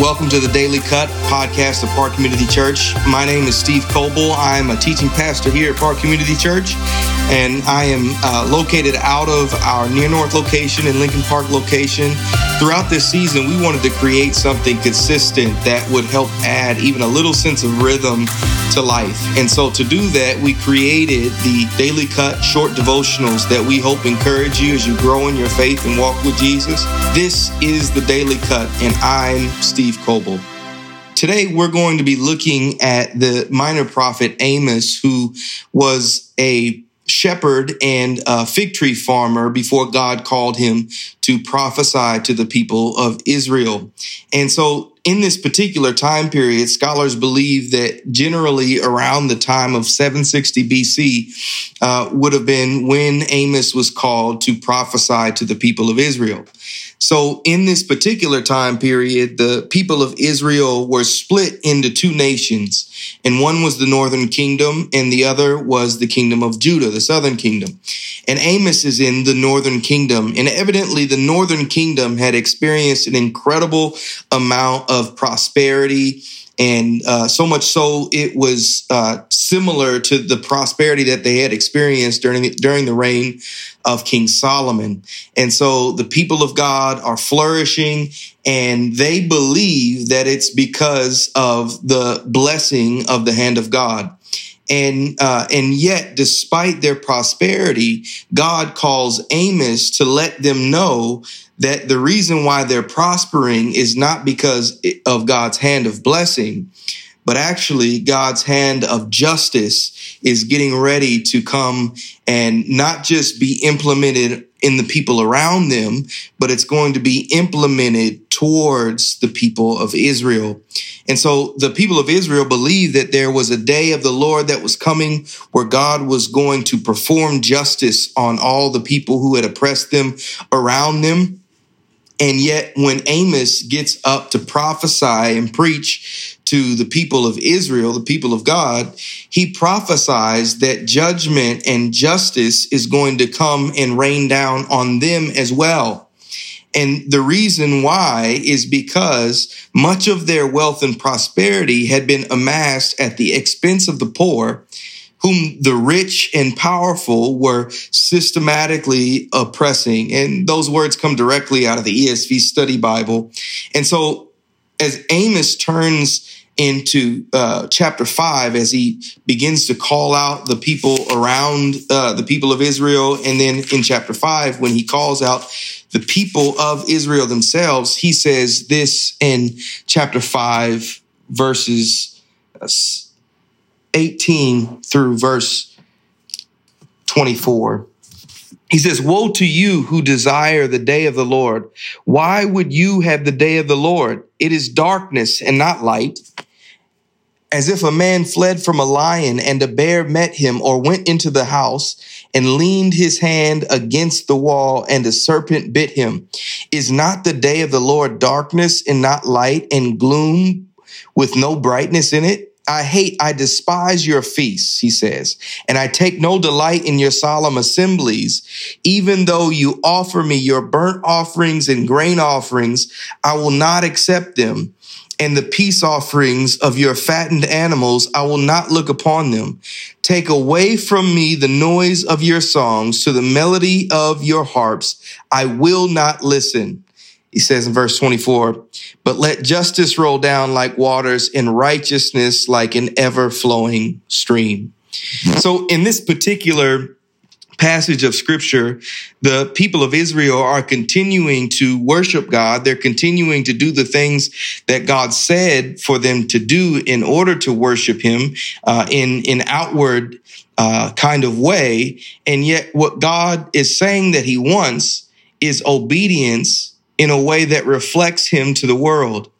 Welcome to the Daily Cut podcast of Park Community Church. My name is Steve Coble. I'm a teaching pastor here at Park Community Church, and I am uh, located out of our Near North location and Lincoln Park location. Throughout this season, we wanted to create something consistent that would help add even a little sense of rhythm to life. And so, to do that, we created the Daily Cut short devotionals that we hope encourage you as you grow in your faith and walk with Jesus. This is the Daily Cut, and I'm Steve Coble. Today, we're going to be looking at the minor prophet Amos, who was a shepherd and a fig tree farmer before God called him to prophesy to the people of Israel. And so in this particular time period, scholars believe that generally around the time of 760 BC uh, would have been when Amos was called to prophesy to the people of Israel. So, in this particular time period, the people of Israel were split into two nations, and one was the northern kingdom, and the other was the kingdom of Judah, the southern kingdom. And Amos is in the northern kingdom, and evidently the northern kingdom had experienced an incredible amount of prosperity and uh, so much so it was uh, similar to the prosperity that they had experienced during the, during the reign of King Solomon. And so the people of God are flourishing and they believe that it's because of the blessing of the hand of God. And uh, and yet, despite their prosperity, God calls Amos to let them know that the reason why they're prospering is not because of God's hand of blessing, but actually God's hand of justice is getting ready to come and not just be implemented in the people around them, but it's going to be implemented towards the people of Israel. And so the people of Israel believed that there was a day of the Lord that was coming where God was going to perform justice on all the people who had oppressed them around them. And yet, when Amos gets up to prophesy and preach to the people of Israel, the people of God, he prophesies that judgment and justice is going to come and rain down on them as well. And the reason why is because much of their wealth and prosperity had been amassed at the expense of the poor whom the rich and powerful were systematically oppressing. And those words come directly out of the ESV study Bible. And so as Amos turns into uh, chapter five, as he begins to call out the people around uh, the people of Israel, and then in chapter five, when he calls out the people of Israel themselves, he says this in chapter five, verses uh, 18 through verse 24. He says, Woe to you who desire the day of the Lord. Why would you have the day of the Lord? It is darkness and not light. As if a man fled from a lion and a bear met him or went into the house and leaned his hand against the wall and a serpent bit him. Is not the day of the Lord darkness and not light and gloom with no brightness in it? I hate, I despise your feasts, he says, and I take no delight in your solemn assemblies. Even though you offer me your burnt offerings and grain offerings, I will not accept them. And the peace offerings of your fattened animals, I will not look upon them. Take away from me the noise of your songs to the melody of your harps. I will not listen. He says in verse 24, but let justice roll down like waters and righteousness like an ever flowing stream. So in this particular passage of scripture, the people of Israel are continuing to worship God. They're continuing to do the things that God said for them to do in order to worship him uh, in, in outward uh, kind of way. And yet what God is saying that he wants is obedience in a way that reflects him to the world.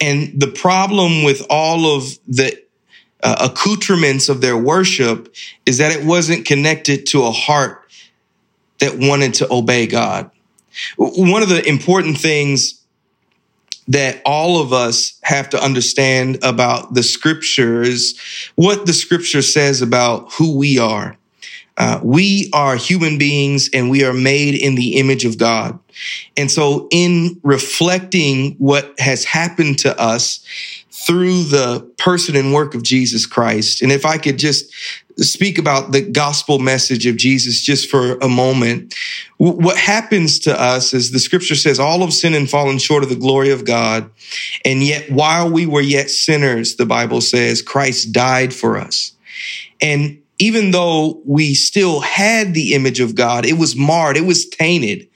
And the problem with all of the uh, accoutrements of their worship is that it wasn't connected to a heart that wanted to obey God. One of the important things that all of us have to understand about the scriptures, what the scripture says about who we are. Uh, we are human beings and we are made in the image of God. And so in reflecting what has happened to us through the person and work of Jesus Christ, and if I could just speak about the gospel message of Jesus just for a moment. What happens to us is the scripture says, all of sin and fallen short of the glory of God. And yet while we were yet sinners, the Bible says Christ died for us. And even though we still had the image of God, it was marred, it was tainted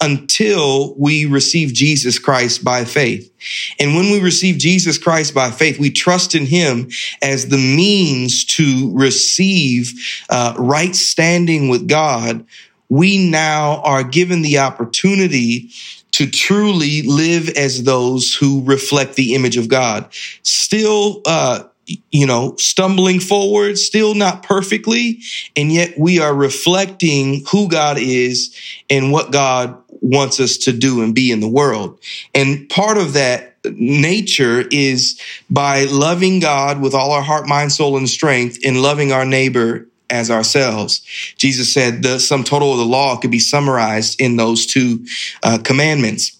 until we receive Jesus Christ by faith. And when we receive Jesus Christ by faith, we trust in him as the means to receive uh, right standing with God. We now are given the opportunity to truly live as those who reflect the image of God. Still, uh, you know, stumbling forward, still not perfectly, and yet we are reflecting who God is and what God wants us to do and be in the world. And part of that nature is by loving God with all our heart, mind, soul, and strength and loving our neighbor as ourselves. Jesus said the sum total of the law could be summarized in those two uh, commandments.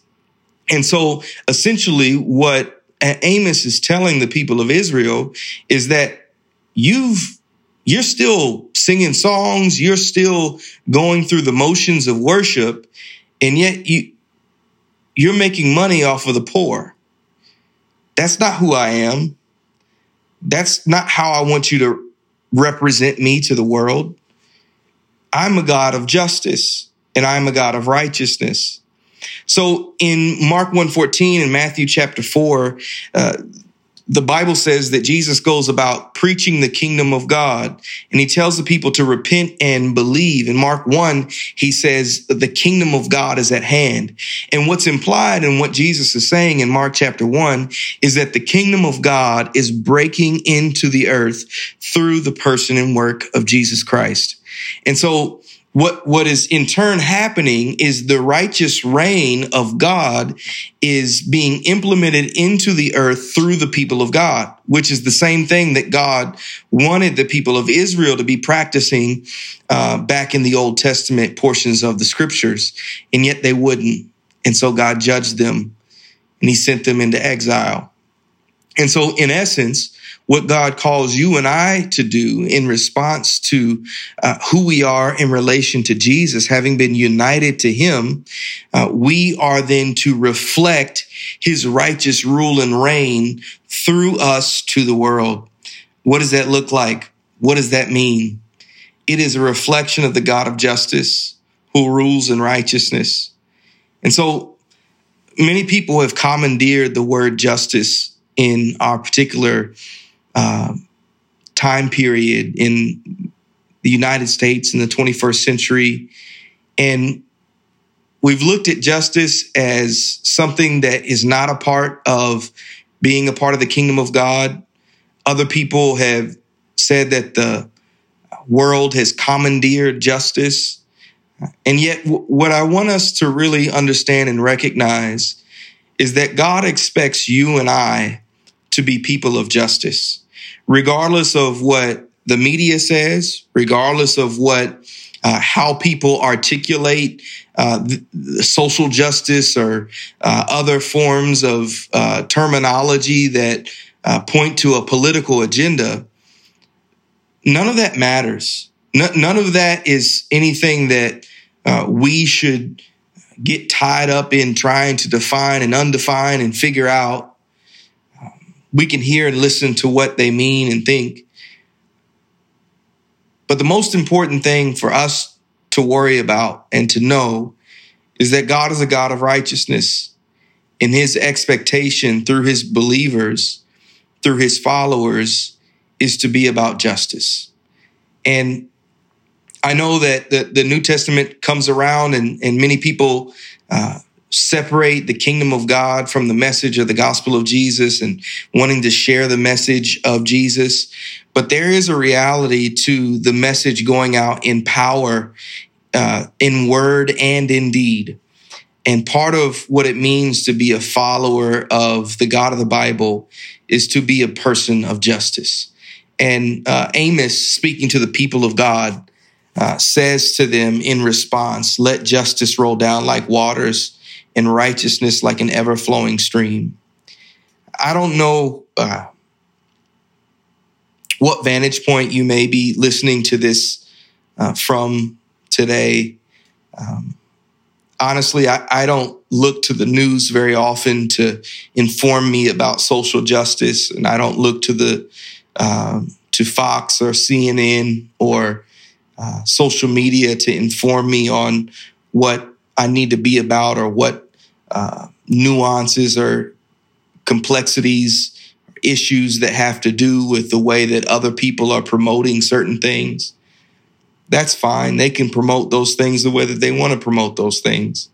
And so essentially what Amos is telling the people of Israel is that you've you're still singing songs, you're still going through the motions of worship, and yet you you're making money off of the poor. That's not who I am. That's not how I want you to represent me to the world. I'm a God of justice and I'm a God of righteousness. So in Mark 114 and Matthew chapter 4, uh, the Bible says that Jesus goes about preaching the kingdom of God and he tells the people to repent and believe. In Mark 1, he says the kingdom of God is at hand. And what's implied in what Jesus is saying in Mark chapter 1 is that the kingdom of God is breaking into the earth through the person and work of Jesus Christ. And so what, what is in turn happening is the righteous reign of God is being implemented into the earth through the people of God, which is the same thing that God wanted the people of Israel to be practicing uh, back in the Old Testament portions of the scriptures, and yet they wouldn't. And so God judged them and he sent them into exile. And so, in essence, what God calls you and I to do in response to uh, who we are in relation to Jesus, having been united to Him, uh, we are then to reflect His righteous rule and reign through us to the world. What does that look like? What does that mean? It is a reflection of the God of justice who rules in righteousness. And so many people have commandeered the word justice in our particular uh, time period in the United States in the 21st century. And we've looked at justice as something that is not a part of being a part of the kingdom of God. Other people have said that the world has commandeered justice. And yet, what I want us to really understand and recognize is that God expects you and I to be people of justice, regardless of what the media says, regardless of what uh, how people articulate uh, social justice or uh, other forms of uh, terminology that uh, point to a political agenda. None of that matters. none of that is anything that uh, we should get tied up in trying to define and undefine and figure out we can hear and listen to what they mean and think. But the most important thing for us to worry about and to know is that God is a God of righteousness and his expectation through his believers, through his followers, is to be about justice. And I know that the, the New Testament comes around and, and many people uh, separate the kingdom of God from the message of the gospel of Jesus and wanting to share the message of Jesus. But there is a reality to the message going out in power, uh, in word and in deed. And part of what it means to be a follower of the God of the Bible is to be a person of justice. And uh, Amos, speaking to the people of God, uh, says to them in response, Let justice roll down like waters and righteousness like an ever flowing stream. I don't know uh, what vantage point you may be listening to this uh, from today. Um, honestly, I, I, don't look to the news very often to inform me about social justice, and I don't look to the um, to Fox or CNN or uh, social media to inform me on what I need to be about or what uh, nuances or complexities, issues that have to do with the way that other people are promoting certain things. That's fine. They can promote those things the way that they want to promote those things.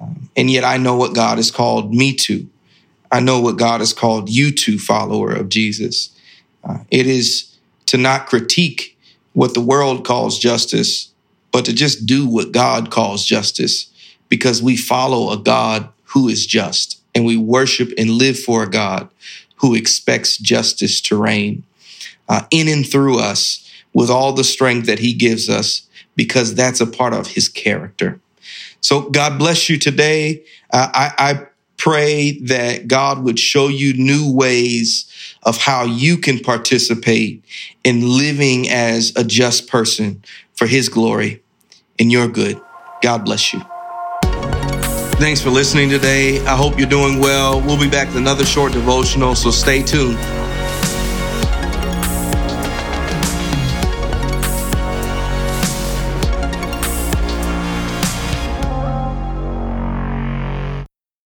Um, and yet I know what God has called me to. I know what God has called you to, follower of Jesus. Uh, it is to not critique what the world calls justice, but to just do what God calls justice because we follow a God who is just and we worship and live for a God who expects justice to reign uh, in and through us with all the strength that he gives us because that's a part of his character. So God bless you today. Uh, I, I pray that God would show you new ways of how you can participate in living as a just person for his glory and your good. God bless you. Thanks for listening today. I hope you're doing well. We'll be back with another short devotional, so stay tuned.